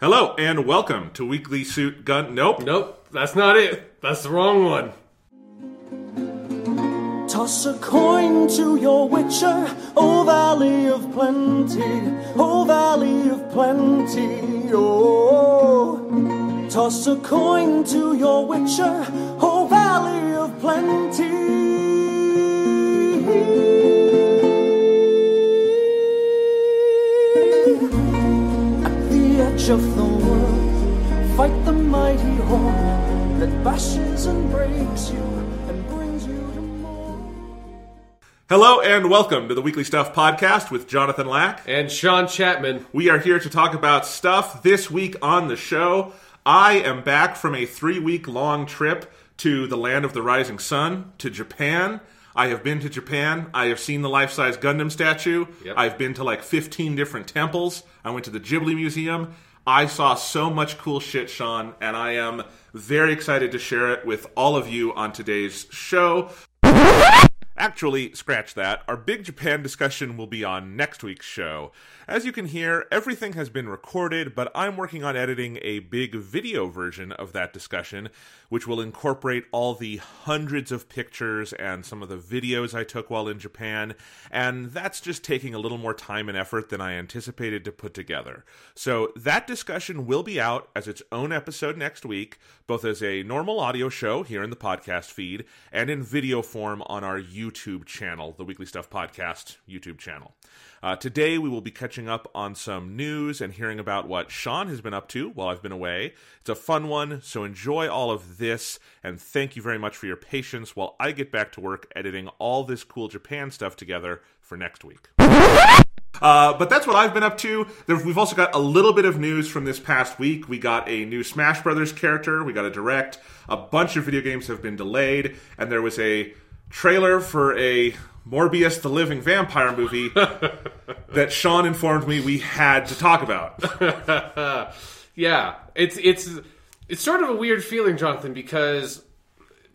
Hello and welcome to Weekly Suit Gun. Nope. Nope, that's not it. That's the wrong one. Toss a coin to your witcher, O Valley of Plenty, O Valley of Plenty, oh. Toss a coin to your witcher, O Valley of Plenty. Edge of the world, fight the mighty horde that bashes and breaks you and brings you to more. Hello and welcome to the Weekly Stuff Podcast with Jonathan Lack. And Sean Chapman. We are here to talk about stuff this week on the show. I am back from a three week long trip to the land of the rising sun, to Japan. I have been to Japan. I have seen the life size Gundam statue. Yep. I've been to like 15 different temples. I went to the Ghibli Museum. I saw so much cool shit, Sean, and I am very excited to share it with all of you on today's show. Actually, scratch that. Our big Japan discussion will be on next week's show. As you can hear, everything has been recorded, but I'm working on editing a big video version of that discussion, which will incorporate all the hundreds of pictures and some of the videos I took while in Japan, and that's just taking a little more time and effort than I anticipated to put together. So that discussion will be out as its own episode next week, both as a normal audio show here in the podcast feed and in video form on our YouTube channel, the Weekly Stuff Podcast YouTube channel. Uh, today, we will be catching up on some news and hearing about what Sean has been up to while I've been away. It's a fun one, so enjoy all of this, and thank you very much for your patience while I get back to work editing all this cool Japan stuff together for next week. Uh, but that's what I've been up to. There, we've also got a little bit of news from this past week. We got a new Smash Brothers character. We got a direct. A bunch of video games have been delayed, and there was a trailer for a Morbius the Living Vampire movie that Sean informed me we had to talk about. Yeah, it's it's it's sort of a weird feeling, Jonathan, because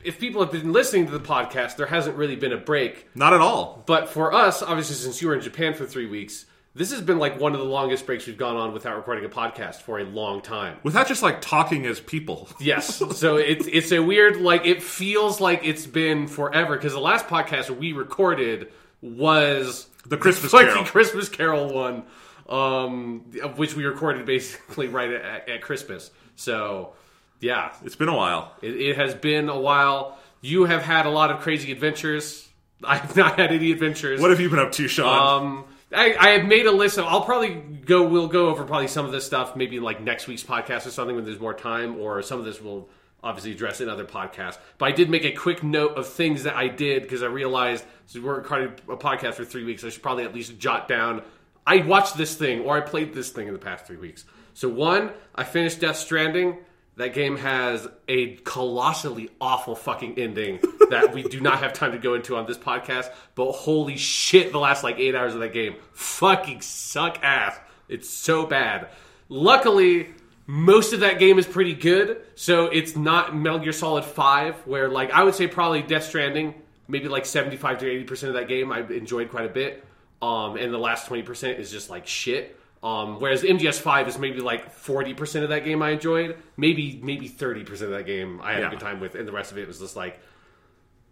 if people have been listening to the podcast, there hasn't really been a break. Not at all. But for us, obviously, since you were in Japan for three weeks, this has been like one of the longest breaks we've gone on without recording a podcast for a long time. Without just like talking as people. Yes, so it's it's a weird like it feels like it's been forever because the last podcast we recorded was The Christmas like Carol. the Christmas Carol one, um, which we recorded basically right at, at Christmas. So yeah, It's been a while. it, it has been a while. You have had a lot of crazy adventures. I have not had any adventures. What have you been up to, Sean? Um, I, I have made a list of. I'll probably go. We'll go over probably some of this stuff, maybe like next week's podcast or something when there's more time, or some of this will obviously address in other podcasts. But I did make a quick note of things that I did because I realized since we're recording a podcast for three weeks, I should probably at least jot down. I watched this thing or I played this thing in the past three weeks. So one, I finished Death Stranding. That game has a colossally awful fucking ending that we do not have time to go into on this podcast. But holy shit, the last like eight hours of that game fucking suck ass. It's so bad. Luckily, most of that game is pretty good. So it's not Metal Gear Solid 5, where like I would say probably Death Stranding, maybe like 75 to 80% of that game I enjoyed quite a bit. Um, and the last 20% is just like shit. Um, whereas MGS5 is maybe like 40% of that game I enjoyed. Maybe maybe 30% of that game I had Yeah. a good time with. And the rest of it was just like,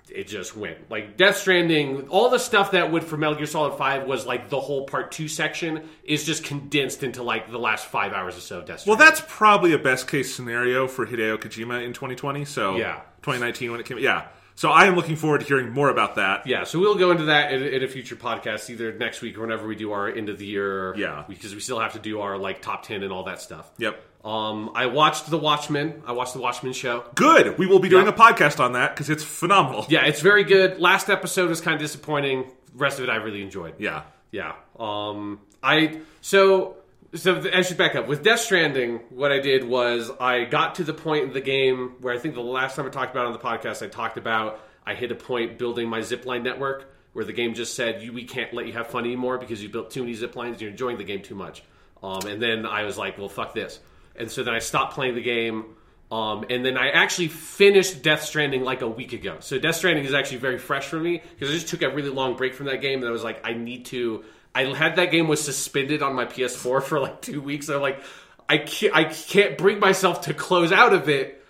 it just went. Like Death Stranding, all the stuff that would for Metal Gear Solid 5 was like the whole part 2 section is just condensed into like the last five hours or so of Death well, that's probably a best case scenario for Hideo Kojima in 2020. So Yeah. 2019 when it came. Yeah. So I am looking forward to hearing more about that. Yeah, so we'll go into that in, in a future podcast, either next week or whenever we do our end of the year. Yeah. because we still have to do our like top ten and all that stuff. Yep. Um, I watched The Watchmen. I watched The Watchmen show. Good. We will be doing Yeah. a podcast on that because it's phenomenal. Yeah, it's very good. Last episode was kind of disappointing. The rest of it I really enjoyed. Yeah. Yeah. Um, I so so I should back up with Death Stranding. What I did was I got to the point in the game where I think the last time I talked about on the podcast, I talked about I hit a point building my zipline network where the game just said we can't let you have fun anymore because you built too many zip lines. You're enjoying the game too much. Um, and then I was like, well, fuck this. And so then I stopped playing the game. Um, and then I actually finished Death Stranding like a week ago. So Death Stranding is actually very fresh for me because I just took a really long break from that game, and I was like, I need to. I had that game was suspended on my PS4 for like two weeks. I'm like, I can't, I can't bring myself to close out of it,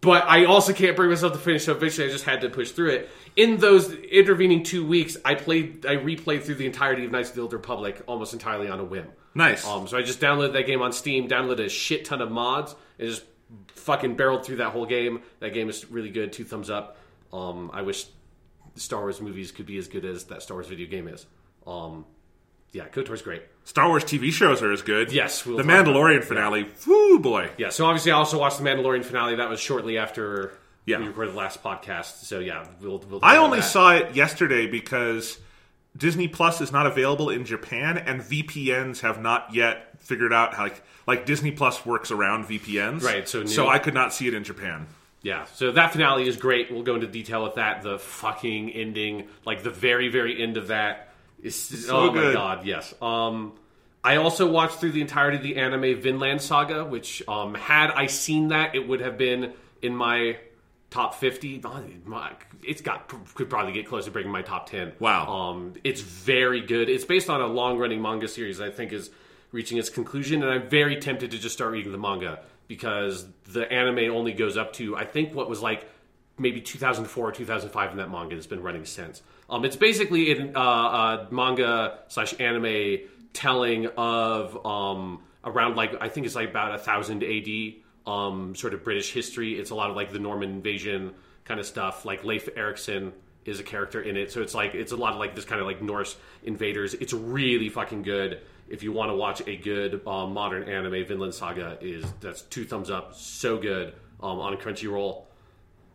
but I also can't bring myself to finish. So eventually, I just had to push through it. In those intervening two weeks, I played, I replayed through the entirety of Knights of the Old Republic almost entirely on a whim. Nice. Um, so I just downloaded that game on Steam, downloaded a shit ton of mods, and just fucking barreled through that whole game. That game is really good. Two thumbs up. Um, I wish Star Wars movies could be as good as that Star Wars video game is. Um, yeah, KOTOR's great. Star Wars TV shows are as good. Yes, we'll the Mandalorian finale. Whoo boy. Yeah, so obviously I also watched the Mandalorian finale. That was shortly after Yeah. we recorded the last podcast. So yeah, we'll. we'll I only saw it yesterday because Disney Plus is not available in Japan, and VPNs have not yet figured out how like like Disney Plus works around VPNs. Right, so so I could not see it in Japan. Yeah, so that finale is great. We'll go into detail with that. The fucking ending, like the very, very end of that, is So oh my god, yes. Um, I also watched through the entirety of the anime Vinland Saga, which um, had I seen that, it would have been in my top fifty. It's got could probably get close to breaking my top ten. Wow. Um, it's very good. It's based on a long running manga series. I think is reaching its conclusion, and I'm very tempted to just start reading the manga because the anime only goes up to I think what was like maybe 2004 or 2005 in that manga has been running since. Um, it's basically an uh, uh, manga slash anime telling of um, around like I think it's like about a thousand AD, um, sort of British history. It's a lot of like the Norman invasion kind of stuff. Like Leif Erikson is a character in it, so it's like it's a lot of like this kind of like Norse invaders. It's really fucking good. If you want to watch a good uh, modern anime, Vinland Saga is that's two thumbs up. So good um, on Crunchyroll.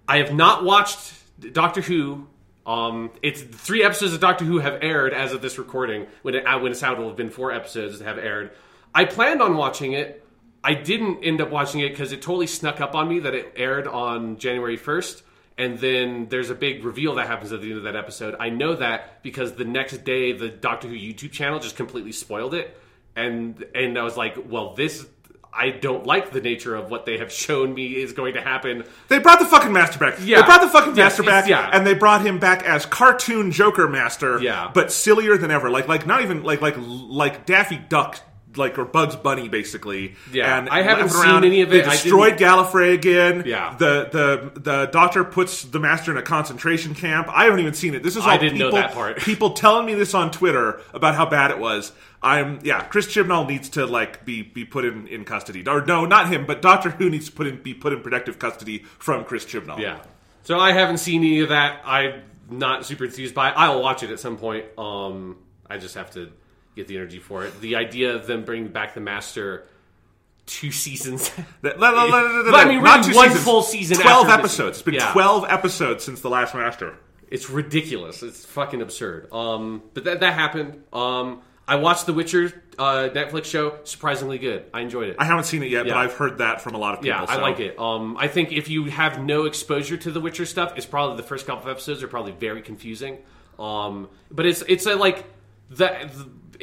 I have not watched Doctor Who. Um, it's three episodes of Doctor Who have aired as of this recording. When it uh, when it's out, it will have been four episodes that have aired. I planned on watching it. I didn't end up watching it because it totally snuck up on me that it aired on January first, and then there's a big reveal that happens at the end of that episode. I know that because the next day the Doctor Who YouTube channel just completely spoiled it, and and I was like, well, this. I don't like the nature of what they have shown me is going to happen. They brought the fucking master back. Yeah. They brought the fucking Yes, master back, yeah. and they brought him back as cartoon Joker master. Yeah. but sillier than ever. Like like not even like like like Daffy Duck. Like or Bugs Bunny, basically. Yeah. and I haven't seen around. any of it. I destroyed Gallifrey again. Yeah. the the the Doctor puts the Master in a concentration camp. I haven't even seen it. This is all I didn't know people, that part. people telling me this on Twitter about how bad it was. I'm yeah. Chris Chibnall needs to like be be put in in custody. Or no, not him, but Doctor Who needs to put in be put in protective custody from Chris Chibnall. Yeah. So I haven't seen any of that. I'm not super enthused by it. I'll watch it at some point. Um, I just have to get the energy for it. The idea of them bringing back the master two seasons. But I mean, not really one seasons, full season Twelve episodes. It's been Yeah. twelve episodes since the last Master. it's ridiculous. It's fucking absurd. Um, but that that happened. Um, I watched The Witcher uh, Netflix show. Surprisingly good. I enjoyed it. I haven't seen it yet, but I've heard that from a lot of people. Yeah, I so- like it. Um, I think if you have no exposure to the Witcher stuff, it's probably the first couple of episodes are probably very confusing. Um, but it's it's a, like the,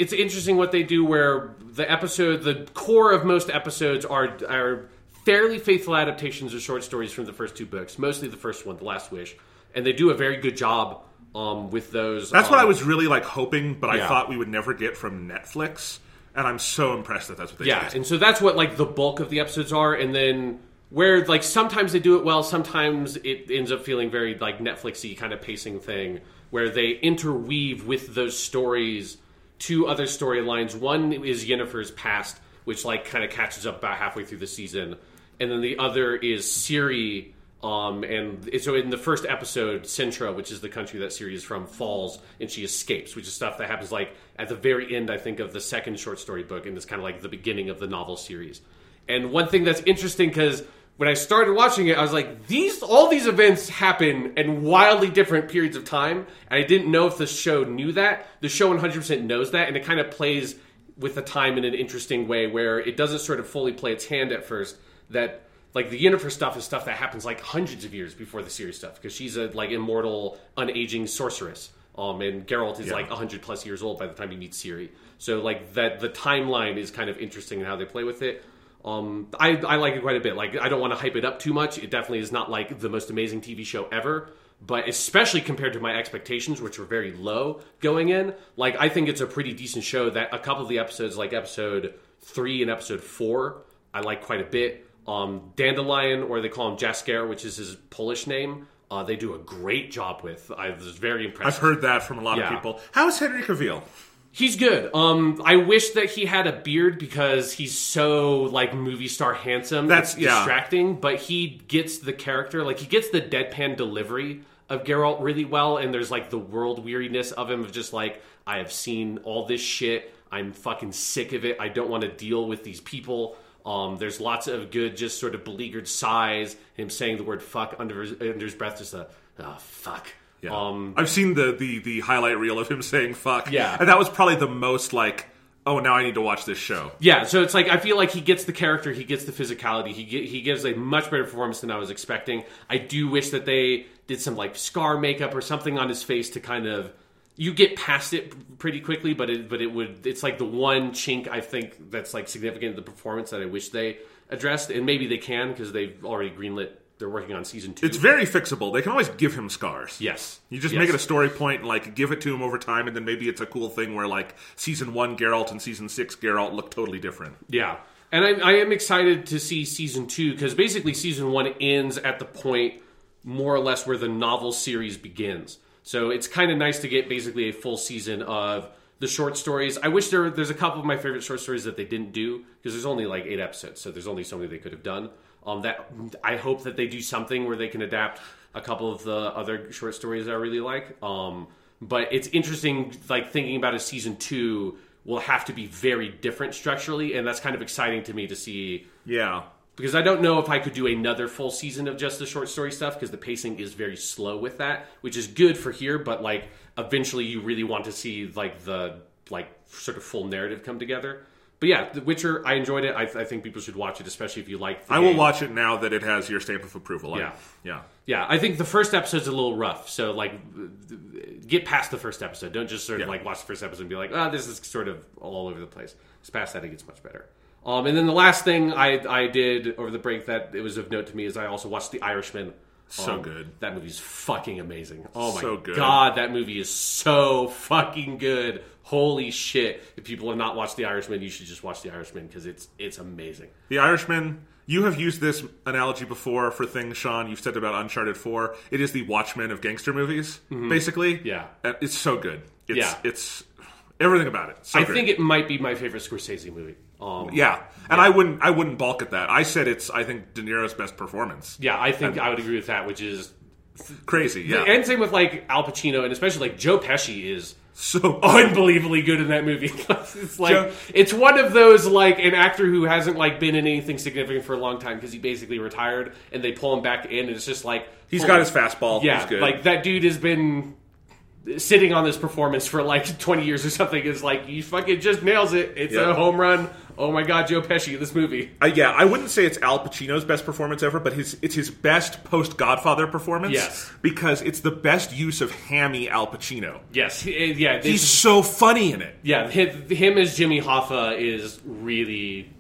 it's interesting what they do where the episode, the core of most episodes are are fairly faithful adaptations of short stories from the first two books, mostly the first one, The Last Wish, and they do a very good job um, with those. That's what um, I was really like hoping, but I thought we would never get from Netflix, and I'm so impressed that that's what they Yeah, did. and so that's what like the bulk of the episodes are, and then where like sometimes they do it well, sometimes it ends up feeling very like Netflixy kind of pacing thing, where they interweave with those stories two other storylines. One is Yennefer's past, which like kind of catches up about halfway through the season, and then the other is Ciri. Um, and so in the first episode, Cintra, which is the country that Ciri is from, falls and she escapes, which is stuff that happens like at the very end, I think, of the second short story book, and it's kind of like the beginning of the novel series. And one thing that's interesting because when I started watching it, I was like, these all these events happen in wildly different periods of time, and I didn't know if the show knew that. The show 100% knows that, and it kind of plays with the time in an interesting way where it doesn't sort of fully play its hand at first. That like the Yennefer stuff is stuff that happens like hundreds of years before the series stuff because she's a like immortal, unaging sorceress. Um, and Geralt is Yeah. like hundred plus years old by the time he meets Ciri. So like that, the timeline is kind of interesting in how they play with it. Um, I, I like it quite a bit. Like I don't want to hype it up too much. It definitely is not like the most amazing TV show ever, but especially compared to my expectations, which were very low going in. Like I think it's a pretty decent show. That a couple of the episodes, like episode three and episode four. I like quite a bit. Um, Dandelion, or they call him Jaskier, which is his Polish name. Uh, they do a great job with. I was very impressed. I've heard that from a lot Yeah. of people. How is Henry Cavill? He's good. Um, I wish that he had a beard because he's so like movie star handsome. That's- it's yeah. distracting, but he gets the character. Like he gets the deadpan delivery of Geralt really well, and there's like the world weariness of him of just like I have seen all this shit. I'm fucking sick of it. I don't want to deal with these people. Um, there's lots of good, just sort of beleaguered sighs. Him saying the word "fuck" under his, under his breath, just a oh, fuck. Yeah. Um, I've seen the, the the highlight reel of him saying "fuck." Yeah. and that was probably the most like, oh, now I need to watch this show. Yeah, so it's like I feel like he gets the character, he gets the physicality, he get, he gives a much better performance than I was expecting. I do wish that they did some like scar makeup or something on his face to kind of you get past it pretty quickly, but it but it would it's like the one chink I think that's like significant in the performance that I wish they addressed, and maybe they can because they've already greenlit. They're working on season two. It's very fixable. They can always give him scars. yes, You just Yes. make it a story point and like give it to him over time, and then maybe it's a cool thing where like season one Geralt and season six Geralt look totally different. Yeah. And I, I am excited to see season two because basically season one ends at the point more or less where the novel series begins. So it's kind of nice to get basically a full season of the short stories. I wish there there's a couple of my favorite short stories that they didn't do because there's only like eight episodes, so there's only so many they could have done. Um, that I hope that they do something where they can adapt a couple of the other short stories I really like. Um, but it's interesting, like thinking about a season two will have to be very different structurally, and that's kind of exciting to me to see Yeah. because I don't know if I could do another full season of just the short story stuff because the pacing is very slow with that, which is good for here, but like eventually you really want to see like the like sort of full narrative come together. But yeah, The Witcher, I enjoyed it. I, I think people should watch it, especially if you like. The I will watch it now that it has your stamp of approval. I- Yeah. yeah. Yeah, I think the first episode's a little rough. So like, get past the first episode. Don't just sort of Yeah. like watch the first episode and be like, oh, this is sort of all over the place. Just past that, it gets much better. Um, and then the last thing I I did over the break that it was of note to me is I also watched The Irishman. So Um, good. That movie's fucking amazing. Oh my So god, that movie is so fucking good. Holy shit! If people have not watched The Irishman, you should just watch The Irishman because it's it's amazing. The Irishman. You have used this analogy before for things, Sean. You've said about Uncharted Four. It is the Watchmen of gangster movies, basically. Mm-hmm. Yeah. It's so good. It's, Yeah. it's everything about it. So I great. think it might be my favorite Scorsese movie. Um, Yeah, and I wouldn't. I wouldn't balk at that. I said it's. I think De Niro's best performance. Yeah, I think I would agree with that, which is Crazy. Yeah. and same with like Al Pacino and especially like Joe Pesci is so unbelievably good in that movie. it's like Joe- it's one of those like an actor who hasn't like been in anything significant for a long time because he basically retired and they pull him back in and it's just like he's got his fastball. yeah, He's good. like that dude has been sitting on this performance for like 20 years or something is like he fucking just nails it. It's Yeah. a home run. Oh my god, Joe Pesci this movie. Uh, yeah, I wouldn't say it's Al Pacino's best performance ever, but his it's his best post Godfather performance. Yes. because it's the best use of hammy Al Pacino. Yes, he- yeah, He's so funny in it. Yeah, him, as Jimmy Hoffa is really.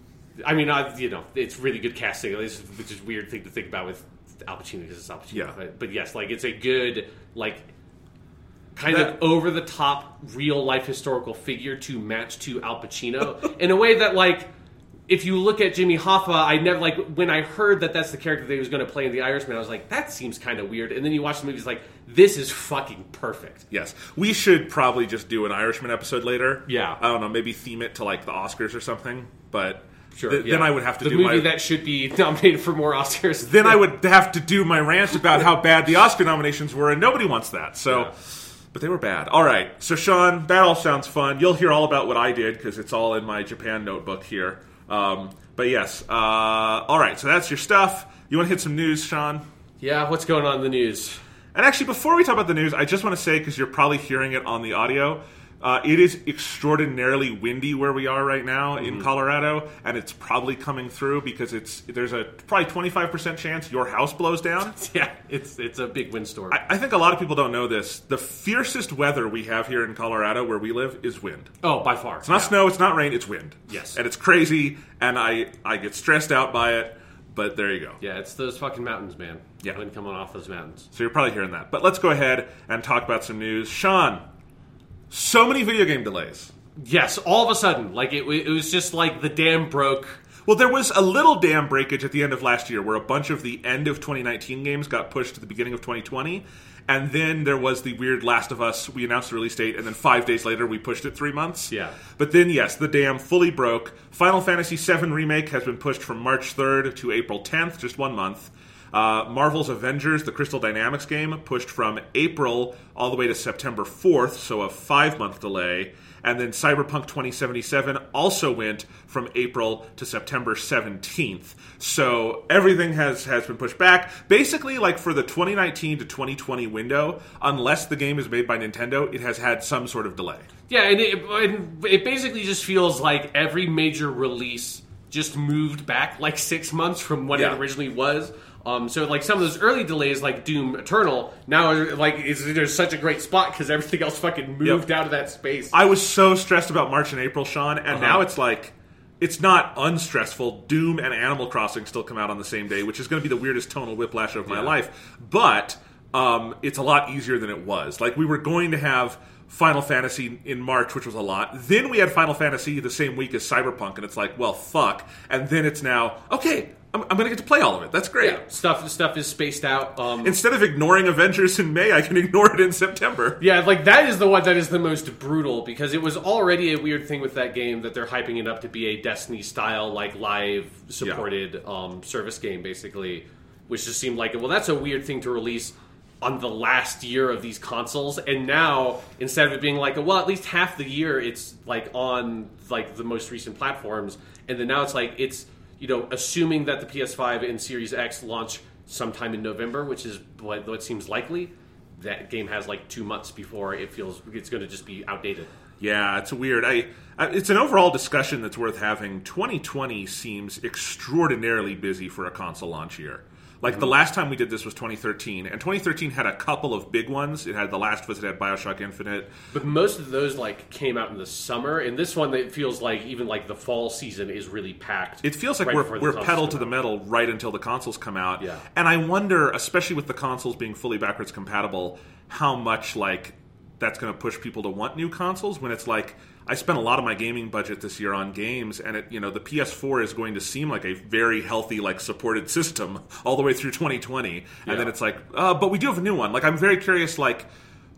I mean, I, you know, it's really good casting. It's, which is a weird thing to think about with Al Pacino because it's Al Pacino. Yeah. But, but yes, like it's a good like kind That- of over the top real life historical figure to match to Al Pacino in a way that like. If you look at Jimmy Hoffa, I never like when I heard that that's the character that he was going to play in The Irishman. I was like, that seems kind of weird. And then you watch the movie, it's like, this is fucking perfect. Yes, we should probably just do an Irishman episode later. Yeah. I don't know, maybe theme it to like the Oscars or something. But Sure. th- yeah. then I would have to the do movie my that should be nominated for more Oscars. then I would have to do my rant about how bad the Oscar nominations were, and nobody wants that. So, Yeah. But they were bad. All right, so Sean, that all sounds fun. You'll hear all about what I did because it's all in my Japan notebook here. Um, but yes, uh, all right. So that's your stuff. You want to hit some news, Sean? Yeah, what's going on in the news? And actually, before we talk about the news, I just want to say because you're probably hearing it on the audio. Uh, it is extraordinarily windy where we are right now in Colorado, and it's probably coming through because it's there's a probably 25% chance your house blows down. Yeah, it's it's a big windstorm. I, I think a lot of people don't know this. The fiercest weather we have here in Colorado, where we live, is wind. oh, by far. It's not snow, it's not rain, it's wind. Yes. and it's crazy, and I I get stressed out by it. But there you go. Yeah, it's those fucking mountains, man. Yeah. Wind coming off those mountains. So you're probably hearing that. But let's go ahead and talk about some news. Sean, so many video game delays. Yes, all of a sudden, like it, it was just like the dam broke. Well, there was a little dam breakage at the end of last year where a bunch of the end of 2019 games got pushed to the beginning of 2020. And then there was the weird Last of Us. We announced the release date, and then five days later, we pushed it three months. Yeah. But then, yes, the dam fully broke. Final Fantasy VII Remake has been pushed from March 3rd to April 10th, just one month. Uh, Marvel's Avengers, the Crystal Dynamics game, pushed from April all the way to September 4th, so a five month delay. And then Cyberpunk 2077 also went from April to September 17th. So everything has, has been pushed back. Basically, like for the 2019 to 2020 window, unless the game is made by Nintendo, it has had some sort of delay. Yeah, and it, and it basically just feels like every major release just moved back like six months from what Yeah. it originally was. Um, so like some of those early delays, like Doom Eternal, now like is there's such a great spot because everything else fucking moved Yep. out of that space. I was so stressed about March and April, Sean, and Uh-huh. now it's like it's not unstressful. Doom and Animal Crossing still come out on the same day, which is going to be the weirdest tonal whiplash of my Yeah. life. But um, it's a lot easier than it was. Like we were going to have Final Fantasy in March, which was a lot. Then we had Final Fantasy the same week as Cyberpunk, and it's like, well, fuck. And then it's now okay. I'm, I'm going to get to play all of it. That's great. yeah, stuff stuff is spaced out. Um, Instead of ignoring Avengers in May, I can ignore it in September. Yeah, like that is the one that is the most brutal because it was already a weird thing with that game that they're hyping it up to be a Destiny style, like live supported um, service game, basically, which just seemed like well, that's a weird thing to release on the last year of these consoles, and now instead of it being like well, at least half the year it's like on like the most recent platforms, and then now it's like it's you know assuming that the PS5 and Series X launch sometime in November, which is what, seems likely that game has like two months before it feels it's going to just be outdated. Yeah, it's weird. I, I it's an overall discussion that's worth having. 2020 seems extraordinarily busy for a console launch year. Like the last time we did this was 2013, and 2013 had a couple of big ones. It had The Last of Us, it had Bioshock Infinite. But most of those like came out in the summer, and this one it feels like even like the fall season is really packed. It feels like right we're, we're pedal to the metal right until the consoles come out. Yeah. And I wonder, especially with the consoles being fully backwards compatible, how much like that's going to push people to want new consoles when it's like I spent a lot of my gaming budget this year on games, and it you know the PS4 is going to seem like a very healthy like supported system all the way through 2020, and Yeah. then it's like, uh, but we do have a new one. Like I'm very curious, like.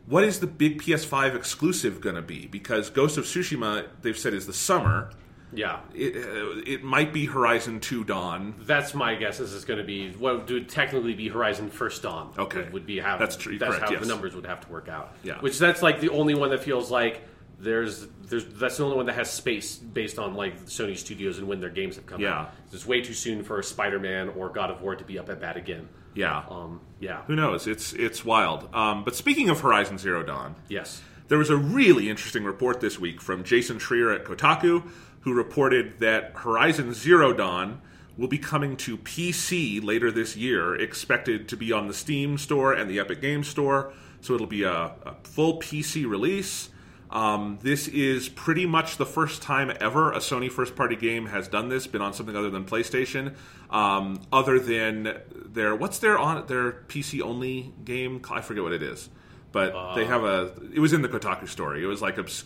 What is the big PS5 exclusive going to be? Because Ghost of Tsushima, they've said, is the summer. Yeah, It, uh, it might be Horizon 2 Dawn. that's my guess. This is going to be what would technically be Horizon First Dawn. Okay. would, would be how That's true, That's correct, how yes. the numbers would have to work out. Yeah. which that's like the only one that feels like. There's, there's, that's the only one that has space based on like Sony Studios and when their games have come Yeah. out. It's way too soon for Spider-Man or God of War to be up at bat again. Yeah. Um, yeah. Who knows? It's it's wild. Um, but speaking of Horizon Zero Dawn, Yes. there was a really interesting report this week from Jason Schreier at Kotaku, who reported that Horizon Zero Dawn will be coming to PC later this year, expected to be on the Steam store and the Epic Games store. So it'll be a, a full PC release. Um, this is pretty much the first time ever a Sony first party game has done this, been on something other than PlayStation. Um, other than their what's their on their PC only game? I forget what it is, but they have a. It was in the Kotaku story. It was like obs-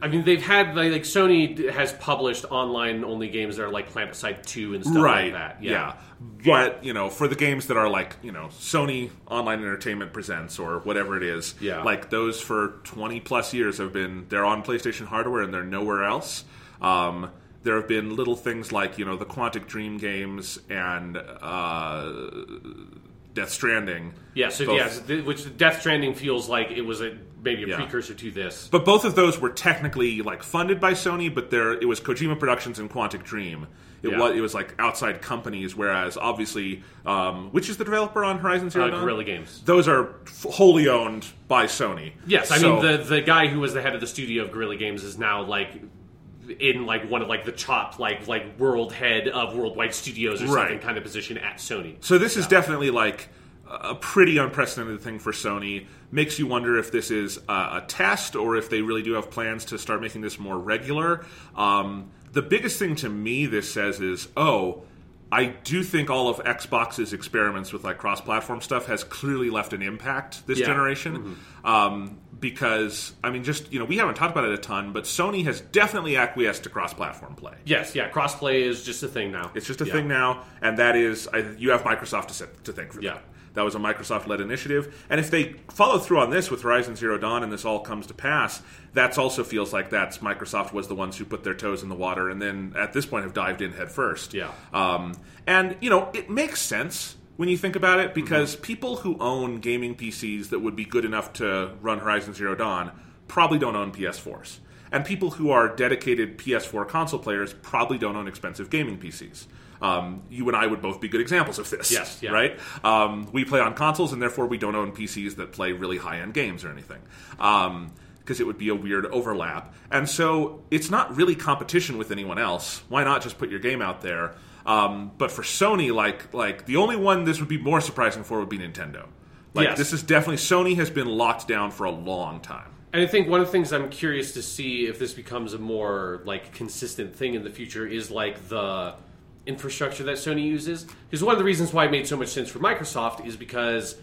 I mean, they've had like, like Sony has published online only games that are like PlanetSide Two and stuff right. like that. Yeah. but you know, for the games that are like you know Sony Online Entertainment presents or whatever it is, Yeah. like those for twenty plus years have been they're on PlayStation hardware and they're nowhere else. Um, there have been little things like you know the Quantic Dream games and uh, Death Stranding. yeah. So Both. yeah, th- which Death Stranding feels like it was a maybe a Yeah. precursor to this. But both of those were technically like funded by Sony, but there it was Kojima Productions and Quantic Dream. It Yeah. was it was like outside companies, whereas obviously, um, which is the developer on Horizon Zero Uh, Dawn? Guerrilla Games. Those are f- wholly owned by Sony. Yes, I So- mean the the guy who was the head of the studio of Guerrilla Games is now like in like one of like the top like like world head of worldwide studios or Right. something kind of position at Sony. So this is definitely like a pretty unprecedented thing for Sony. Makes you wonder if this is a, a test or if they really do have plans to start making this more regular. Um, the biggest thing to me this says is, oh, I do think all of Xbox's experiments with like cross-platform stuff has clearly left an impact this Yeah. generation. Um, because I mean, just you know, we haven't talked about it a ton, but Sony has definitely acquiesced to cross-platform play. Yes, yeah, crossplay is just a thing now. It's just a Yeah. thing now, and that is I, you have Microsoft to, sit, to thank for Yeah. that. That was a Microsoft-led initiative, and if they follow through on this with Horizon Zero Dawn, and this all comes to pass, that also feels like that's Microsoft was the ones who put their toes in the water, and then at this point have dived in head first. Yeah. um, and you know it makes sense when you think about it because Mm-hmm. people who own gaming PCs that would be good enough to run Horizon Zero Dawn probably don't own PS4s. And people who are dedicated PS4 console players probably don't own expensive gaming PCs. Um, you and I would both be good examples of this. Yes, yeah. Right? Um, we play on consoles, and therefore we don't own PCs that play really high end games or anything. Because it would be a weird overlap. And so it's not really competition with anyone else. Why not just put your game out there? Um, but for Sony, like like the only one this would be more surprising for would be Nintendo. Like Yes. this is definitely Sony has been locked down for a long time. And I think one of the things I'm curious to see if this becomes a more like consistent thing in the future is like the infrastructure that Sony uses. Because one of the reasons why it made so much sense for Microsoft is because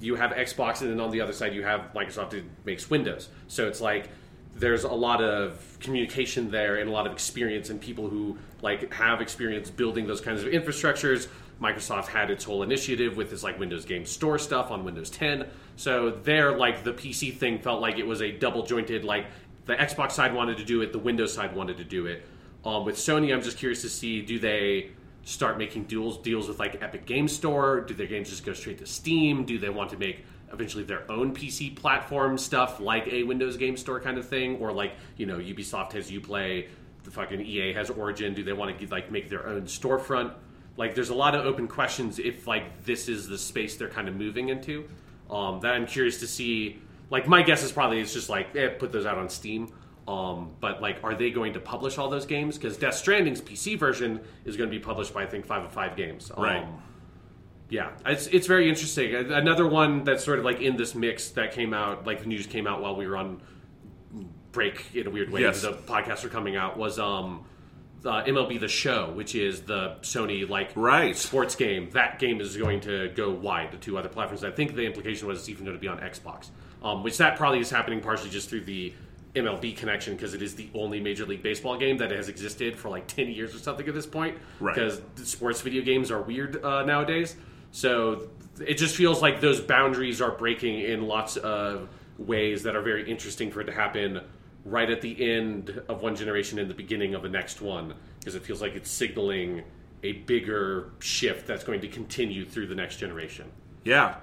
you have Xbox and then on the other side you have Microsoft that makes Windows. So it's like there's a lot of communication there and a lot of experience and people who like have experience building those kinds of infrastructures. Microsoft had its whole initiative with this like Windows Game Store stuff on Windows 10. So there, like the PC thing felt like it was a double jointed. Like the Xbox side wanted to do it, the Windows side wanted to do it. Um, with Sony, I'm just curious to see do they start making deals deals with like Epic Game Store? Do their games just go straight to Steam? Do they want to make eventually their own PC platform stuff like a Windows Game Store kind of thing, or like you know Ubisoft has UPlay, the fucking EA has Origin? Do they want to like make their own storefront? Like, there's a lot of open questions if like this is the space they're kind of moving into. Um, that I'm curious to see. Like, my guess is probably it's just like eh, put those out on Steam. Um, but like, are they going to publish all those games? Because Death Stranding's PC version is going to be published by I think 505 Games. Um, Right. Yeah, it's it's very interesting. Another one that's sort of like in this mix that came out, like the news came out while we were on break in a weird way. Yes. The podcasts were coming out was um, uh, MLB The Show, which is the Sony like Right. sports game. That game is going to go wide to two other platforms. I think the implication was it's even going to be on Xbox, um, which that probably is happening partially just through the MLB connection because it is the only Major League Baseball game that has existed for like ten years or something at this point. Right. Because sports video games are weird uh, nowadays. So it just feels like those boundaries are breaking in lots of ways that are very interesting for it to happen right at the end of one generation and the beginning of the next one because it feels like it's signaling a bigger shift that's going to continue through the next generation. Yeah,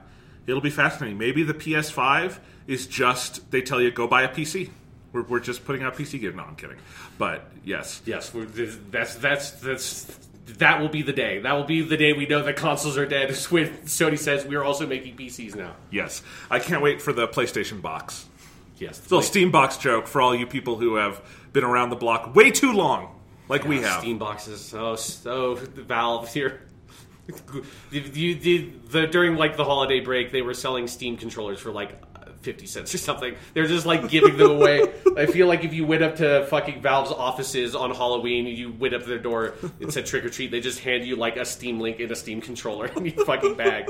it'll be fascinating. Maybe the PS5 is just they tell you go buy a PC. We're, we're just putting out PC games. No, I'm kidding. But yes, Yes, we're, that's that's that's that will be the day. That will be the day we know that consoles are dead. Is when Sony says we are also making PCs now. yes, I can't wait for the PlayStation box. Yes, a little Steam box joke for all you people who have been around the block way too long, like we have. Steam boxes. So so Valve here. You, you, the, the, during like the holiday break, they were selling Steam controllers for like fifty cents or something. They're just like giving them away. I feel like if you went up to fucking Valve's offices on Halloween, you went up to their door and said trick or treat, they just hand you like a Steam Link and a Steam controller in your fucking bag.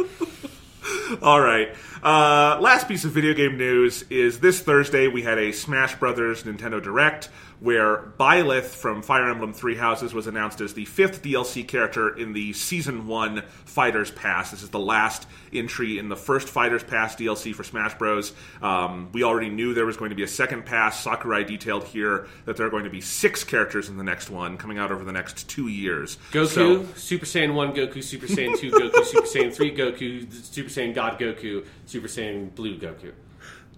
All right. Uh, last piece of video game news is this Thursday we had a Smash Brothers Nintendo Direct where Byleth from Fire Emblem Three Houses was announced as the fifth DLC character in the Season 1 Fighters Pass. This is the last entry in the first Fighters Pass DLC for Smash Bros. Um, we already knew there was going to be a second pass. Sakurai detailed here that there are going to be six characters in the next one coming out over the next two years. Goku, So- Super Saiyan 1 Goku, Super Saiyan 2 Goku, Super Saiyan 3 Goku, Super Saiyan God Goku, Super Saiyan Blue Goku.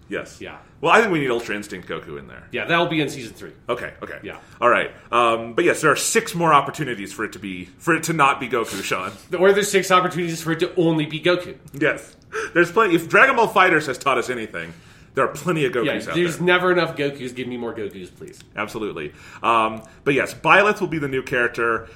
Yes. Yeah. Well, I think we need Ultra Instinct Goku in there. Yeah, that'll be in season 3. Okay. Okay. Yeah. All right. Um, but yes, there are six more opportunities for it to be for it to not be Goku, Sean. Or there's six opportunities for it to only be Goku. yes. There's plenty. If Dragon Ball FighterZ has taught us anything, there are plenty of Gokus Yeah, out there. there's never enough Gokus. Give me more Gokus, please. Absolutely. Um, but yes, Byleth will be the new character.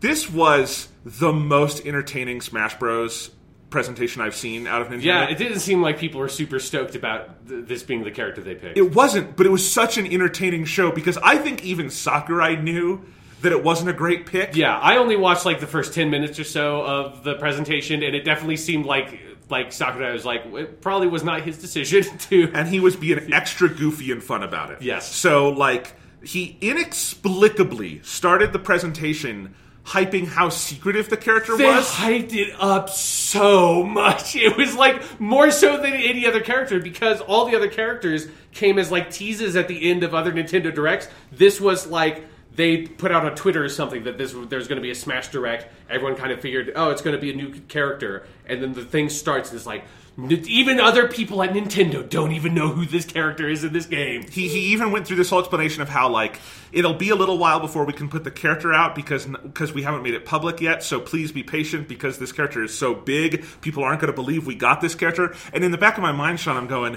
This was the most entertaining Smash Bros. Presentation I've seen out of Nintendo. Yeah, it didn't seem like people were super stoked about th- this being the character they picked. It wasn't, but it was such an entertaining show because I think even Sakurai knew that it wasn't a great pick. Yeah, I only watched like the first ten minutes or so of the presentation, and it definitely seemed like like Sakurai was like it probably was not his decision to. and he was being extra goofy and fun about it. Yes. So like he inexplicably started the presentation hyping how secretive the character was. They was. hyped it up so much. It was like more so than any other character because all the other characters came as like teases at the end of other Nintendo Directs. This was like they put out on Twitter or something that this there's going to be a Smash Direct. Everyone kind of figured, oh, it's going to be a new character, and then the thing starts and it's like. "N- Even other people at Nintendo don't even know who this character is in this game. he, he even went through this whole explanation of how like it'll be a little while before we can put the character out because because we haven't made it public yet so please be patient because this character is so big people aren't going to believe we got this character and in the back of my mind sean i'm going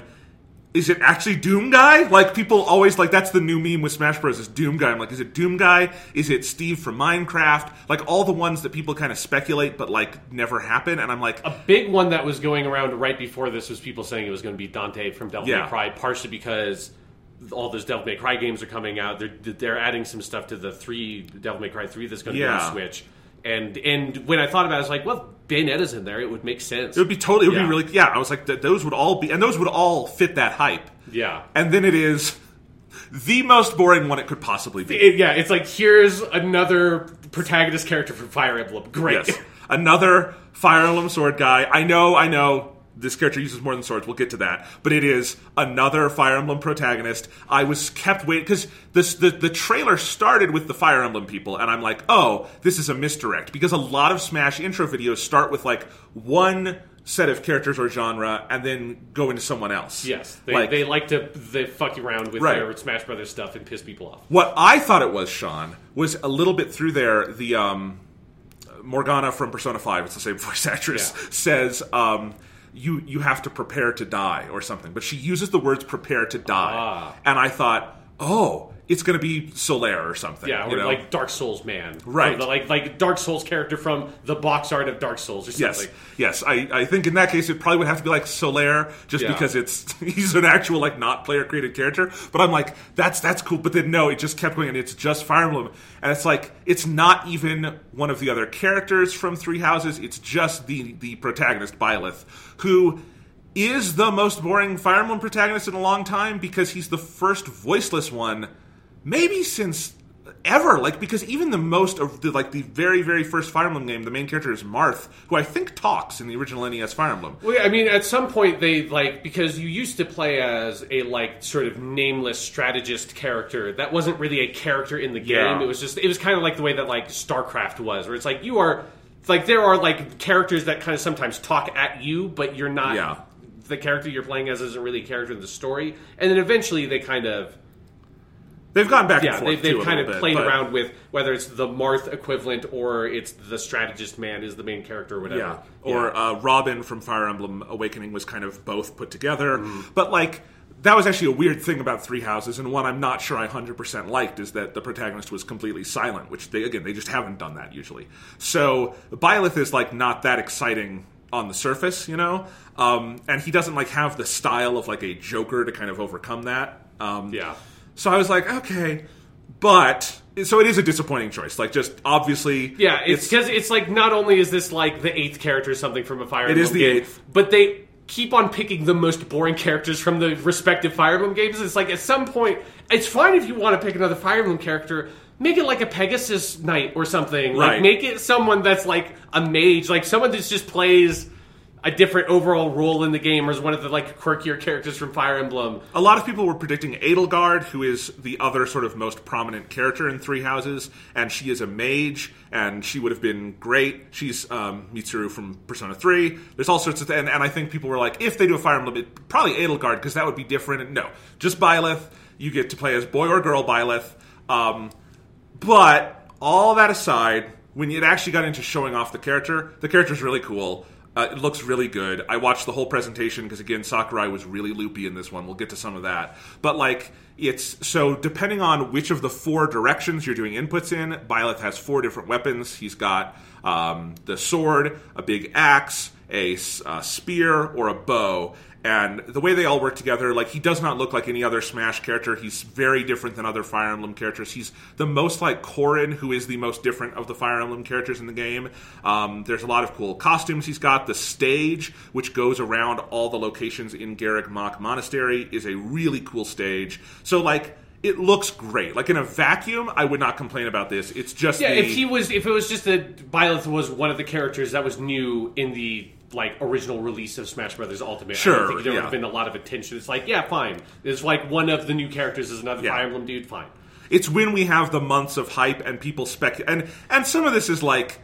is it actually Doom Guy? Like people always like that's the new meme with Smash Bros. is Doom Guy. I'm like, is it Doom Guy? Is it Steve from Minecraft? Like all the ones that people kind of speculate but like never happen. And I'm like, A big one that was going around right before this was people saying it was going to be Dante from Devil Yeah. May Cry, partially because all those Devil May Cry games are coming out. They're they're adding some stuff to the three Devil May Cry three that's going to be Yeah. on Switch. And and when I thought about it, I was like, well, Bayonetta's in there. It would make sense. it would be totally, it would Yeah. be really, yeah. I was like, th- those would all be, and those would all fit that hype. yeah. And then it is the most boring one it could possibly be. It- yeah, it's like here's another protagonist character from Fire Emblem. Great. Yes. Another Fire Emblem sword guy. I know, I know. This character uses more than swords. We'll get to that, but it is another Fire Emblem protagonist. I was kept waiting because this the the trailer started with the Fire Emblem people, and I'm like, oh, this is a misdirect because a lot of Smash intro videos start with like one set of characters or genre, and then go into someone else. Yes, they Like- they like to they fuck around with Right. their Smash Brothers stuff and piss people off. What I thought it was, Sean, was a little bit through there. The um, Morgana from Persona Five, it's the same voice actress, Yeah. says um, you you have to prepare to die or something, but she uses the words "prepare to die," Ah. and I thought, oh, it's going to be Solaire or something. Yeah, you or know? like Dark Souls man, Right. The- like like Dark Souls character from the box art of Dark Souls or Yes, yes. I, I think in that case it probably would have to be like Solaire, just Yeah. because it's he's an actual like not player created character. But I'm like, that's that's cool. But then no, it just kept going, and it's just Fire Emblem, and it's like it's not even one of the other characters from Three Houses. It's just the the protagonist, Byleth, who is the most boring Fire Emblem protagonist in a long time because he's the first voiceless one, maybe since ever like because even the most of the like the very very first fire emblem game the main character is marth who i think talks in the original nes fire emblem Well, I mean, at some point they like because you used to play as a like sort of nameless strategist character. That wasn't really a character in the game. Yeah. It was just it was kind of like the way that like StarCraft was, where it's like you are like there are like characters that kind of sometimes talk at you, but you're not. Yeah. The character you're playing as isn't really a character in the story, and then eventually they kind of they've gone back yeah and forth they've a kind of bit, played but- around with whether it's the Marth equivalent or it's the strategist man is the main character or whatever. yeah or Uh, robin from fire emblem awakening was kind of both put together Mm. but like that was actually a weird thing about three houses and one i'm not sure i 100% liked is that the protagonist was completely silent which they again they just haven't done that usually so Byleth is like not that exciting on the surface you know um, and he doesn't like have the style of like a joker to kind of overcome that um, yeah. So i was like okay but so it is a disappointing choice like just obviously Yeah, it's because it's, like not only is this like the eighth character or something from a Fire Emblem is the game, eighth. but they keep on picking the most boring characters from the respective Fire Emblem games. It's like at some point, it's fine if you want to pick another Fire Emblem character. Make it like a Pegasus Knight or something. Right. Like make it someone that's like a mage, like someone that just plays a different overall role in the game, or is one of the like quirkier characters from Fire Emblem. A lot of people were predicting Edelgard, who is the other sort of most prominent character in Three Houses, and she is a mage, and she would have been great. She's um, Mitsuru from Persona 3. There's all sorts of th- and, and I think people were like, if they do a Fire Emblem, it, probably Edelgard, because that would be different. And no, just Byleth. You get to play as boy or girl Byleth. Um, but all that aside, when it actually got into showing off the character, the character's really cool. Uh, it looks really good. I watched the whole presentation because again, Sakurai was really loopy in this one. We'll get to some of that, but like it's so depending on which of the four directions you're doing inputs in, Byleth has four different weapons. He's got um, the sword, a big axe, a, uh, spear, or a bow. And the way they all work together, like he does not look like any other Smash character. He's very different than other Fire Emblem characters. He's the most like Corrin, who is the most different of the Fire Emblem characters in the game. Um, there's a lot of cool costumes he's got. The stage, which goes around all the locations in Garreg Mach Monastery, is a really cool stage. So like. It looks great. Like in a vacuum, I would not complain about this. It's just Yeah, the, if he was, if it was just that Byleth was one of the characters that was new in the like original release of Smash Brothers Ultimate, I Sure, don't think there would have been a lot of attention. It's like, yeah, fine. It's like one of the new characters is another Yeah. Fire Emblem dude. Fine. it's when we have the months of hype and people spec and and some of this is like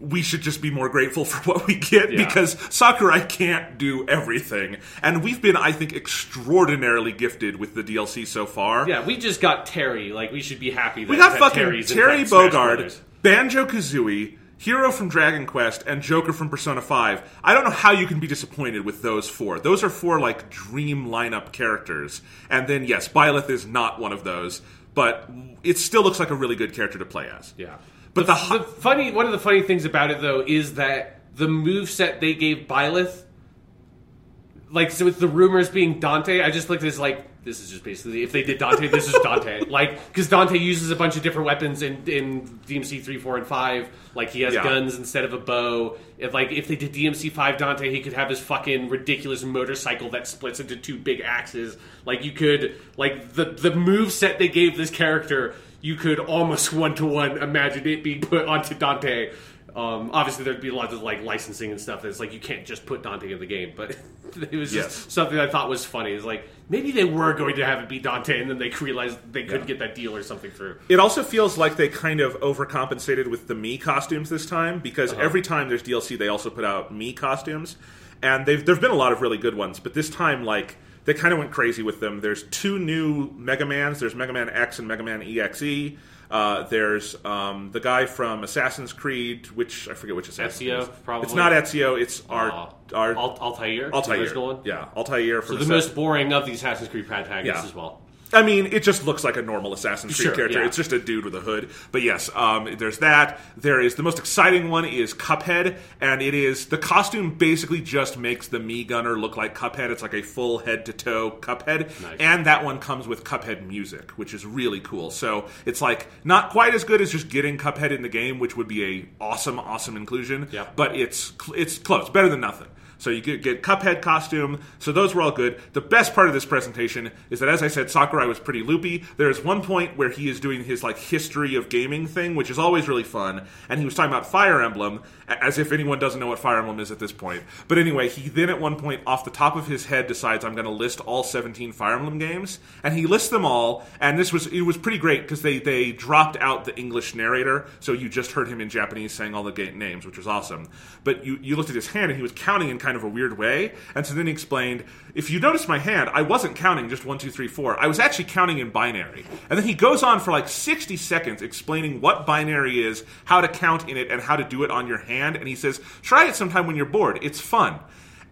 we should just be more grateful for what we get Yeah. because Sakurai can't do everything. And we've been, I think, extraordinarily gifted with the DLC so far. Yeah, we just got Terry. Like, we should be happy. That, We got that fucking Terry's Terry Bogard, Banjo Kazooie, Hero from Dragon Quest, and Joker from Persona 5. I don't know how you can be disappointed with those four. Those are four, like, dream lineup characters. And then, yes, Byleth is not one of those, but it still looks like a really good character to play as. Yeah. But the, The funny, one of the funny things about it though is that the move set they gave Byleth, like so with the rumors being Dante, I just looked at this like this is just basically if they did Dante, this is Dante. Like because Dante uses a bunch of different weapons in in DMC three, four, and five. Like he has Yeah. guns instead of a bow. If like if they did DMC five Dante, he could have his fucking ridiculous motorcycle that splits into two big axes. Like you could like the the move set they gave this character you could almost one to one imagine it being put onto Dante. Um, obviously, there'd be a lot of like licensing and stuff. That's like you can't just put Dante in the game, but it was just Yes. something I thought was funny. It's like maybe they were going to have it be Dante, and then they realized they couldn't get that deal or something through. It also feels like they kind of overcompensated with the Mii costumes this time because Uh-huh. every time there's DLC, they also put out Mii costumes, and they've there've been a lot of really good ones, but this time like they kind of went crazy with them. There's two new Mega Mans. There's Mega Man X and Mega Man EXE. Uh, there's um, the guy from Assassin's Creed, which I forget which Assassin's Ezio, Creed. probably? It's not Ezio. It's our Uh, our Al- Altair, the Altair. original one. Yeah, Altair from So the Assassin- most boring of the Assassin's Creed protagonists Yeah. as well. I mean, it just looks like a normal Assassin's Creed Sure, character. yeah. It's just a dude with a hood. But yes, um, there's that. There is the most exciting one is Cuphead, and it is the costume basically just makes the Mii Gunner look like Cuphead. It's like a full head to toe Cuphead, Nice. and that one comes with Cuphead music, which is really cool. So it's like not quite as good as just getting Cuphead in the game, which would be a awesome, awesome inclusion. Yeah. But it's it's close, better than nothing. So you get, get Cuphead costume. So those were all good. The best part of this presentation is that, as I said, Sakurai was pretty loopy. There is one point where he is doing his like history of gaming thing, which is always really fun. And he was talking about Fire Emblem, as if anyone doesn't know what Fire Emblem is at this point. But anyway, he then at one point, off the top of his head, decides I'm going to list all 17 Fire Emblem games, and he lists them all. And this was it was pretty great because they they dropped out the English narrator, so you just heard him in Japanese saying all the game names, which was awesome. But you you looked at his hand, and he was counting in kind of a weird way. And so then he explained, if you notice my hand, I wasn't counting just one, two, three, four. I was actually counting in binary. And then he goes on for like 60 seconds explaining what binary is, how to count in it, and how to do it on your hand. And he says, try it sometime when you're bored. It's fun.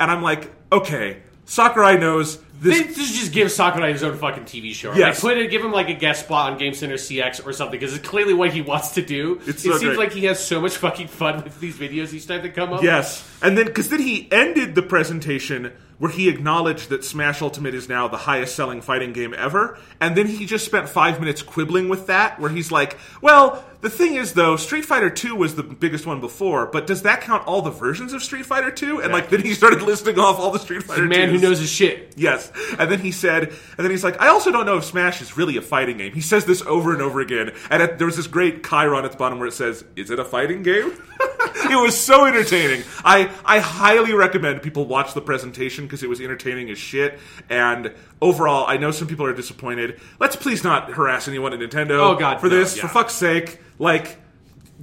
And I'm like, okay, Sakurai knows this. They just just give Sakurai his own fucking TV show. Yes. Like, put it, give him like a guest spot on Game Center CX or something because it's clearly what he wants to do. It's it so seems great. like he has so much fucking fun with these videos each time they come up. Yes. And then, because then he ended the presentation where he acknowledged that Smash Ultimate is now the highest selling fighting game ever. And then he just spent five minutes quibbling with that, where he's like, well, the thing is, though, Street Fighter 2 was the biggest one before, but does that count all the versions of Street Fighter 2? And, like, then he started listing off all the Street Fighter The man who knows his shit. Yes. And then he said, and then he's like, I also don't know if Smash is really a fighting game. He says this over and over again. And at, there was this great Chiron at the bottom where it says, Is it a fighting game? it was so entertaining. I, I highly recommend people watch the presentation because it was entertaining as shit. And overall, I know some people are disappointed. Let's please not harass anyone at Nintendo Oh, God, for no, this. yeah. For fuck's sake. Like,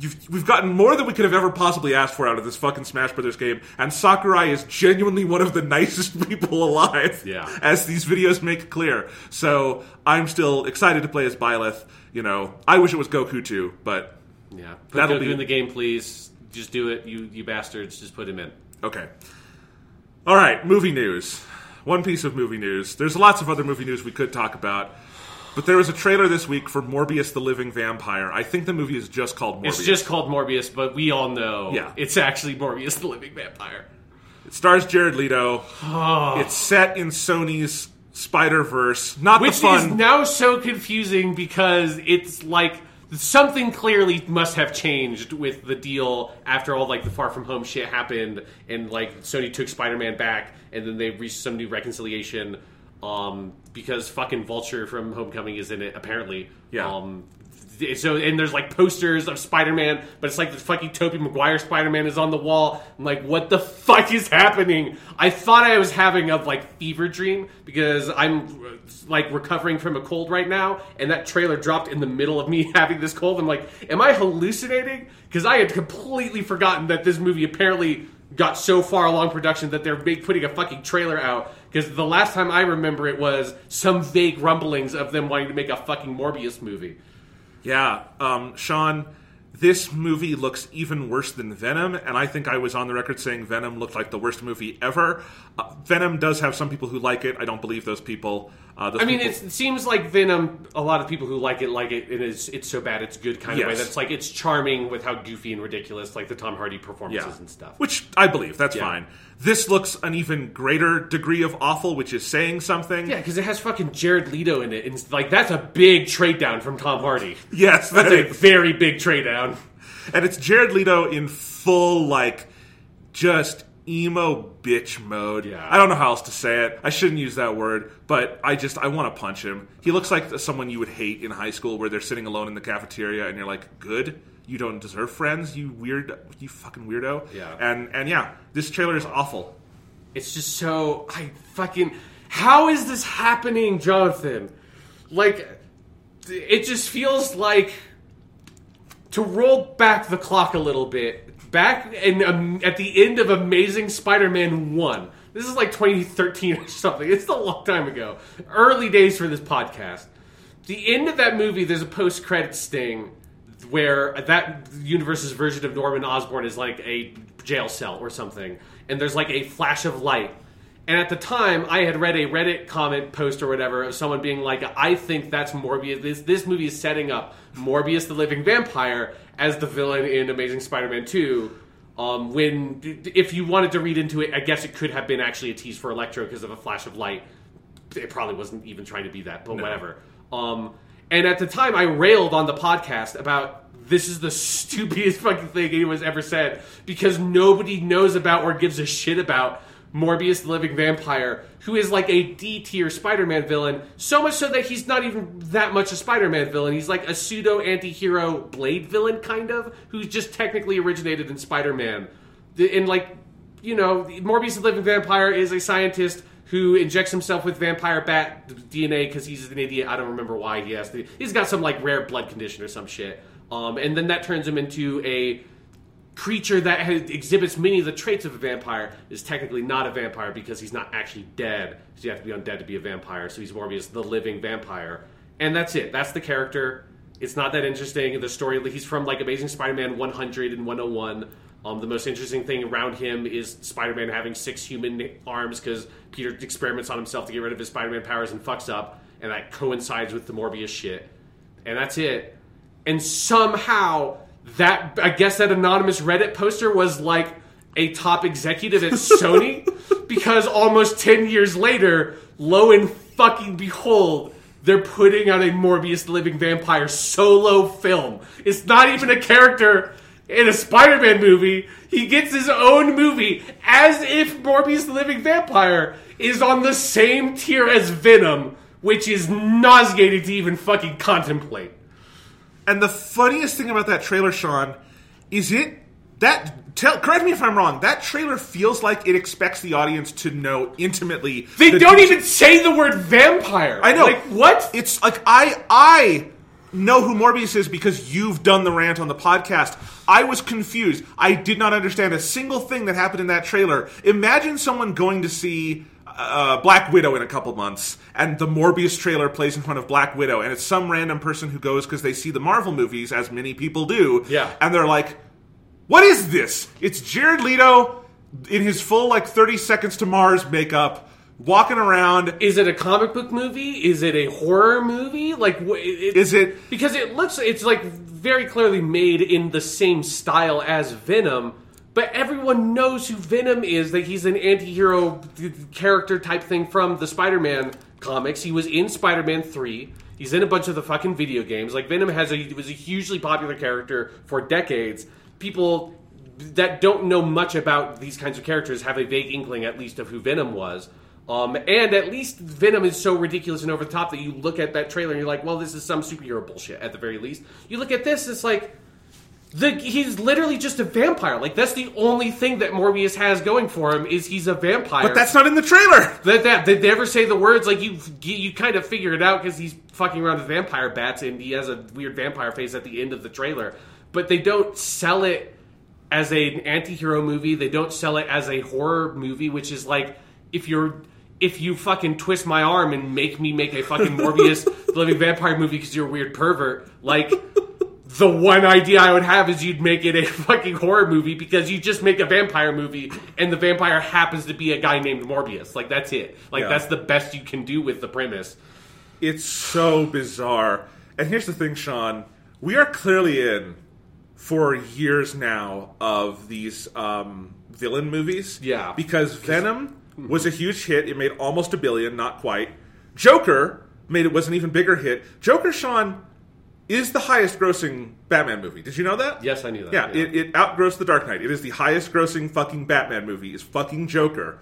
You've, we've gotten more than we could have ever possibly asked for out of this fucking Smash Brothers game, and Sakurai is genuinely one of the nicest people alive. Yeah. As these videos make clear. So I'm still excited to play as Byleth. You know, I wish it was Goku too, but Yeah. Put That'll Goku be- in the game, please. Just do it, you you bastards. Just put him in. okay. All right, movie news. One piece of movie news. There's lots of other movie news we could talk about. But there was a trailer this week for Morbius the Living Vampire. I think the movie is just called Morbius. It's just called Morbius, but we all know Yeah. it's actually Morbius the Living Vampire. It stars Jared Leto. Ah. It's set in Sony's Spider Verse. Not Which the fun. Which is now so confusing because it's like something clearly must have changed with the deal after all like the Far From Home shit happened and like Sony took Spider-Man back and then they reached some new reconciliation um, because fucking Vulture from Homecoming is in it apparently. Yeah. Um, so and there's like posters of Spider-Man, but it's like the fucking Tobey Maguire Spider-Man is on the wall. I'm like, what the fuck is happening? I thought I was having a like fever dream because I'm like recovering from a cold right now, and that trailer dropped in the middle of me having this cold. I'm like, am I hallucinating? Because I had completely forgotten that this movie apparently got so far along production that they're big putting a fucking trailer out. Because the last time I remember it was some vague rumblings of them wanting to make a fucking Morbius movie. Yeah, um, Sean, this movie looks even worse than Venom, and I think I was on the record saying Venom looked like the worst movie ever. Uh, Venom does have some people who like it. I don't believe those people. Uh, I mean, people- it seems like Venom. A lot of people who like it like it, and it's it's so bad it's good kind of way. That's like it's charming with how goofy and ridiculous, like the Tom Hardy performances and stuff. Which I believe. That's Yeah. fine. This looks an even greater degree of awful, which is saying something. Yeah, because it has fucking Jared Leto in it, and like that's a big trade down from Tom Hardy. Yes, that That's a very big trade down. And it's Jared Leto in full, like, just emo bitch mode. Yeah. I don't know how else to say it. I shouldn't use that word, but I just, I want to punch him. He looks like someone you would hate in high school where they're sitting alone in the cafeteria and you're like, good? You don't deserve friends, you weird, you fucking weirdo. Yeah. And, and yeah, this trailer is awful. It's just so I fucking how is this happening, Jonathan? Like it just feels like to roll back the clock a little bit. Back in um, at the end of Amazing Spider-Man 1. This is like 2013 or something. It's a long time ago. Early days for this podcast. The end of that movie there's a post-credit sting where that universe's version of Norman Osborn is like a jail cell or something, and there's like a flash of light. And at the time, I had read a Reddit comment post or whatever of someone being like, "I think that's Morbius. This this movie is setting up Morbius, the living vampire, as the villain in Amazing Spider-Man 2." Um, when if you wanted to read into it, I guess it could have been actually a tease for Electro because of a flash of light. It probably wasn't even trying to be that, but whatever. Um, and at the time, I railed on the podcast about this is the stupidest fucking thing anyone's ever said because nobody knows about or gives a shit about Morbius the Living Vampire, who is like a D tier Spider Man villain, so much so that he's not even that much a Spider Man villain. He's like a pseudo anti hero Blade villain, kind of, who's just technically originated in Spider Man. And like, you know, Morbius the Living Vampire is a scientist who injects himself with vampire bat DNA because he's an idiot. I don't remember why he has to. He's got some like rare blood condition or some shit. Um, and then that turns him into a creature that has, exhibits many of the traits of a vampire. Is technically not a vampire because he's not actually dead. So you have to be undead to be a vampire. So he's Morbius, the living vampire. And that's it. That's the character. It's not that interesting. The story. He's from like Amazing Spider-Man 100 and 101. Um, the most interesting thing around him is Spider-Man having six human arms because Peter experiments on himself to get rid of his Spider-Man powers and fucks up, and that coincides with the Morbius shit. And that's it. And somehow that I guess that anonymous Reddit poster was like a top executive at Sony because almost 10 years later, lo and fucking behold, they're putting out a Morbius the Living Vampire solo film. It's not even a character in a Spider-Man movie. He gets his own movie as if Morbius the Living Vampire is on the same tier as Venom, which is nauseating to even fucking contemplate. And the funniest thing about that trailer, Sean, is it that tell correct me if I'm wrong, that trailer feels like it expects the audience to know intimately. They the don't even say the word vampire. I know. Like what? It's like I I know who Morbius is because you've done the rant on the podcast. I was confused. I did not understand a single thing that happened in that trailer. Imagine someone going to see uh, Black Widow in a couple months, and the Morbius trailer plays in front of Black Widow, and it's some random person who goes because they see the Marvel movies, as many people do. Yeah. and they're like, "What is this? It's Jared Leto in his full like thirty seconds to Mars makeup." Walking around, Is it a comic book movie? Is it a horror movie? Like, wh- it, is it because it looks it's like very clearly made in the same style as Venom, but everyone knows who Venom is. That he's an anti-hero character type thing from the Spider-Man comics. He was in Spider-Man three. He's in a bunch of the fucking video games. Like Venom has a was a hugely popular character for decades. People that don't know much about these kinds of characters have a vague inkling, at least, of who Venom was. Um, and at least Venom is so ridiculous and over the top that you look at that trailer and you're like, well, this is some superhero bullshit at the very least. You look at this, it's like the, he's literally just a vampire. Like that's the only thing that Morbius has going for him is he's a vampire. But that's not in the trailer. that that they never say the words like you you kind of figure it out because he's fucking around with vampire bats and he has a weird vampire face at the end of the trailer. But they don't sell it as an anti-hero movie. They don't sell it as a horror movie, which is like if you're if you fucking twist my arm and make me make a fucking Morbius living vampire movie because you're a weird pervert, like the one idea I would have is you'd make it a fucking horror movie because you just make a vampire movie and the vampire happens to be a guy named Morbius. Like that's it. Like Yeah. that's the best you can do with the premise. It's so bizarre. And here's the thing, Sean. We are clearly in for years now of these um, villain movies. Yeah. Because Venom was a huge hit. It made almost a billion, not quite. Joker made it was an even bigger hit. Joker, Sean, is the highest grossing Batman movie. Did you know that? Yes, I knew that. Yeah, yeah. It, it outgrossed The Dark Knight. It is the highest grossing fucking Batman movie. Is fucking Joker.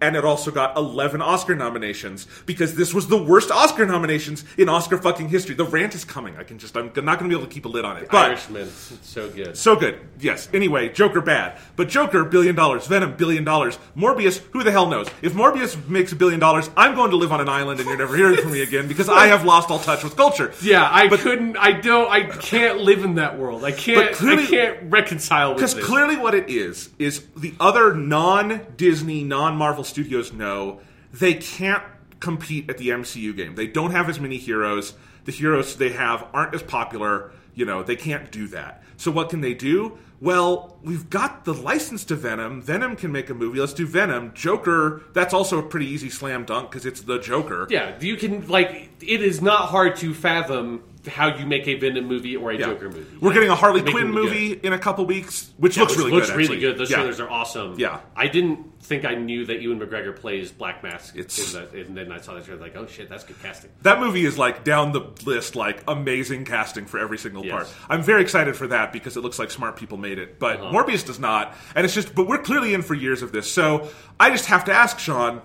And it also got 11 Oscar nominations because this was the worst Oscar nominations in Oscar fucking history. The rant is coming. I can just, I'm not going to be able to keep a lid on it. But Irishman, it's so good. so good. Yes. Anyway, Joker bad. But Joker, billion dollars. Venom, billion dollars. Morbius, who the hell knows? If Morbius makes a billion dollars, I'm going to live on an island and you're never hearing from me again because I have lost all touch with culture. Yeah, I couldn't. I don't. I can't live in that world. I can't. Clearly- I can't reconcile with Because clearly, what it is is the other non-Disney, non-Marvel studios know they can't compete at the MCU game. They don't have as many heroes. The heroes they have aren't as popular. You know, they can't do that. So what can they do? Well, we've got the license to Venom. Venom can make a movie. Let's do Venom. Joker. That's also a pretty easy slam dunk because it's the Joker. yeah, you can like. It is not hard to fathom how you make a Venom movie or a Yeah. Joker movie. We're getting a Harley Quinn them good. movie in a couple weeks, which Yeah, looks really looks good. really actually. good. Those Yeah. trailers are awesome. Yeah. I didn't think I knew that Ewan McGregor plays Black Mask. It's- in and then I saw that trailer, like, oh shit, that's good casting. That movie is like down the list, like amazing casting for every single Yes. part. I'm very excited for that because it looks like smart people made it, but Uh-huh. Morbius does not. And it's just, but we're clearly in for years of this. So I just have to ask Sean,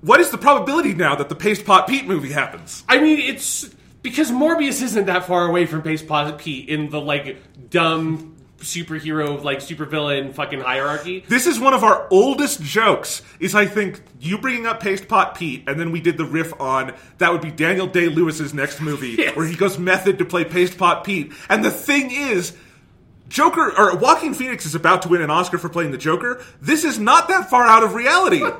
what is the probability now that the Paste Pot Pete movie happens? I mean, it's because Morbius isn't that far away from Paste Pot Pete in the like dumb superhero, like supervillain fucking hierarchy. This is one of our oldest jokes. Is I think you bringing up Paste Pot Pete, and then we did the riff on that would be Daniel Day Lewis's next movie, Yes. where he goes method to play Paste Pot Pete. And the thing is, Joker or Joaquin Phoenix is about to win an Oscar for playing the Joker. This is not that far out of reality.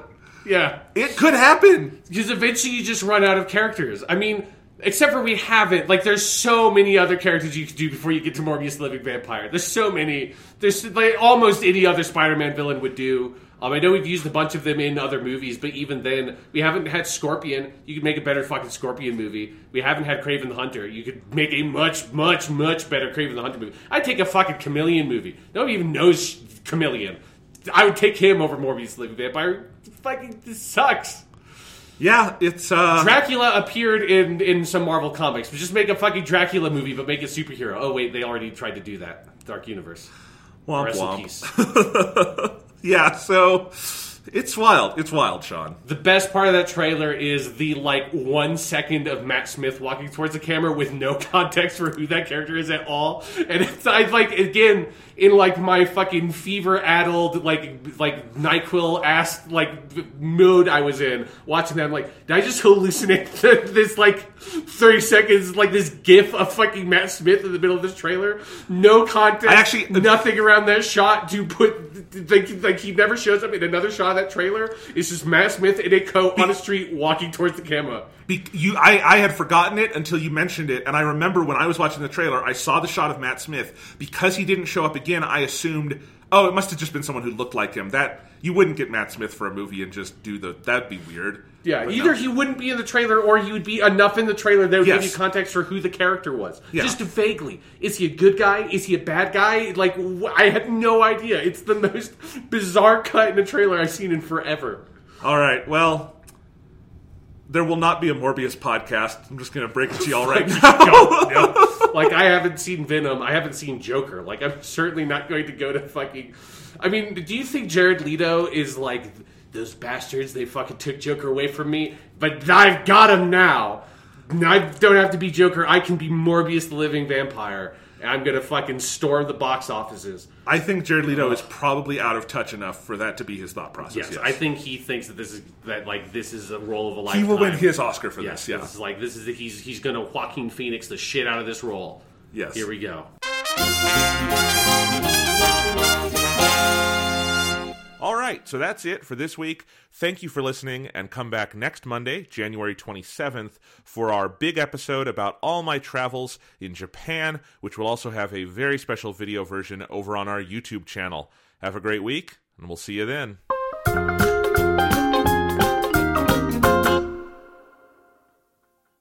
Yeah, it could happen. because eventually you just run out of characters. I mean, except for we haven't. Like, there's so many other characters you could do before you get to Morbius the Living Vampire. There's so many. There's like almost any other Spider-Man villain would do. Um, I know we've used a bunch of them in other movies, but even then, we haven't had Scorpion. You could make a better fucking Scorpion movie. We haven't had Kraven the Hunter. You could make a much, much, much better Kraven the Hunter movie. I'd take a fucking Chameleon movie. Nobody even knows Chameleon. I would take him over Morbius the Living Vampire. Fucking this sucks. Yeah, it's uh Dracula appeared in in some Marvel comics. But just make a fucking Dracula movie, but make it superhero. Oh wait, they already tried to do that. Dark Universe. womp Rest womp. peace. Yeah, so it's wild. It's wild, Sean. The best part of that trailer is the like one second of Matt Smith walking towards the camera with no context for who that character is at all, and it's I like again in like my fucking fever addled like like Nyquil ass like mood I was in watching that. I'm like, did I just hallucinate this like thirty seconds like this gif of fucking Matt Smith in the middle of this trailer? No context. I actually- uh, nothing around that shot to put like, like he never shows up in another shot of that trailer. It's just Matt Smith in a coat on a street walking towards the camera. Be- you, I, I had forgotten it until you mentioned it, and I remember when I was watching the trailer, I saw the shot of Matt Smith. Because he didn't show up again, I assumed Oh, it must have just been someone who looked like him. That you wouldn't get Matt Smith for a movie and just do the. That'd be weird. Yeah, But either no. he wouldn't be in the trailer or he would be enough in the trailer that would give you context for who the character was. Yeah. Just vaguely. Is he a good guy? Is he a bad guy? Like, I had no idea. It's the most bizarre cut in a trailer I've seen in forever. All right. Well, there will not be a Morbius podcast. I'm just going to break it to y'all right now. God, no. Like, I haven't seen Venom. I haven't seen Joker. Like, I'm certainly not going to go to fucking. I mean, do you think Jared Leto is like those bastards? They fucking took Joker away from me, but I've got him now. I don't have to be Joker. I can be Morbius the Living Vampire. I'm gonna fucking storm the box offices. I think Jared Leto is probably out of touch enough for that to be his thought process. Yes, Yes, I think he thinks that this is that like this is a role of a lifetime. he will win his Oscar for Yes, this. Yeah. this is like this is he's he's gonna Joaquin Phoenix the shit out of this role. Yes. Here we go. All right, so that's it for this week. Thank you for listening, and come back next Monday, January 27th, for our big episode about all my travels in Japan, which will also have a very special video version over on our YouTube channel. Have a great week, and we'll see you then.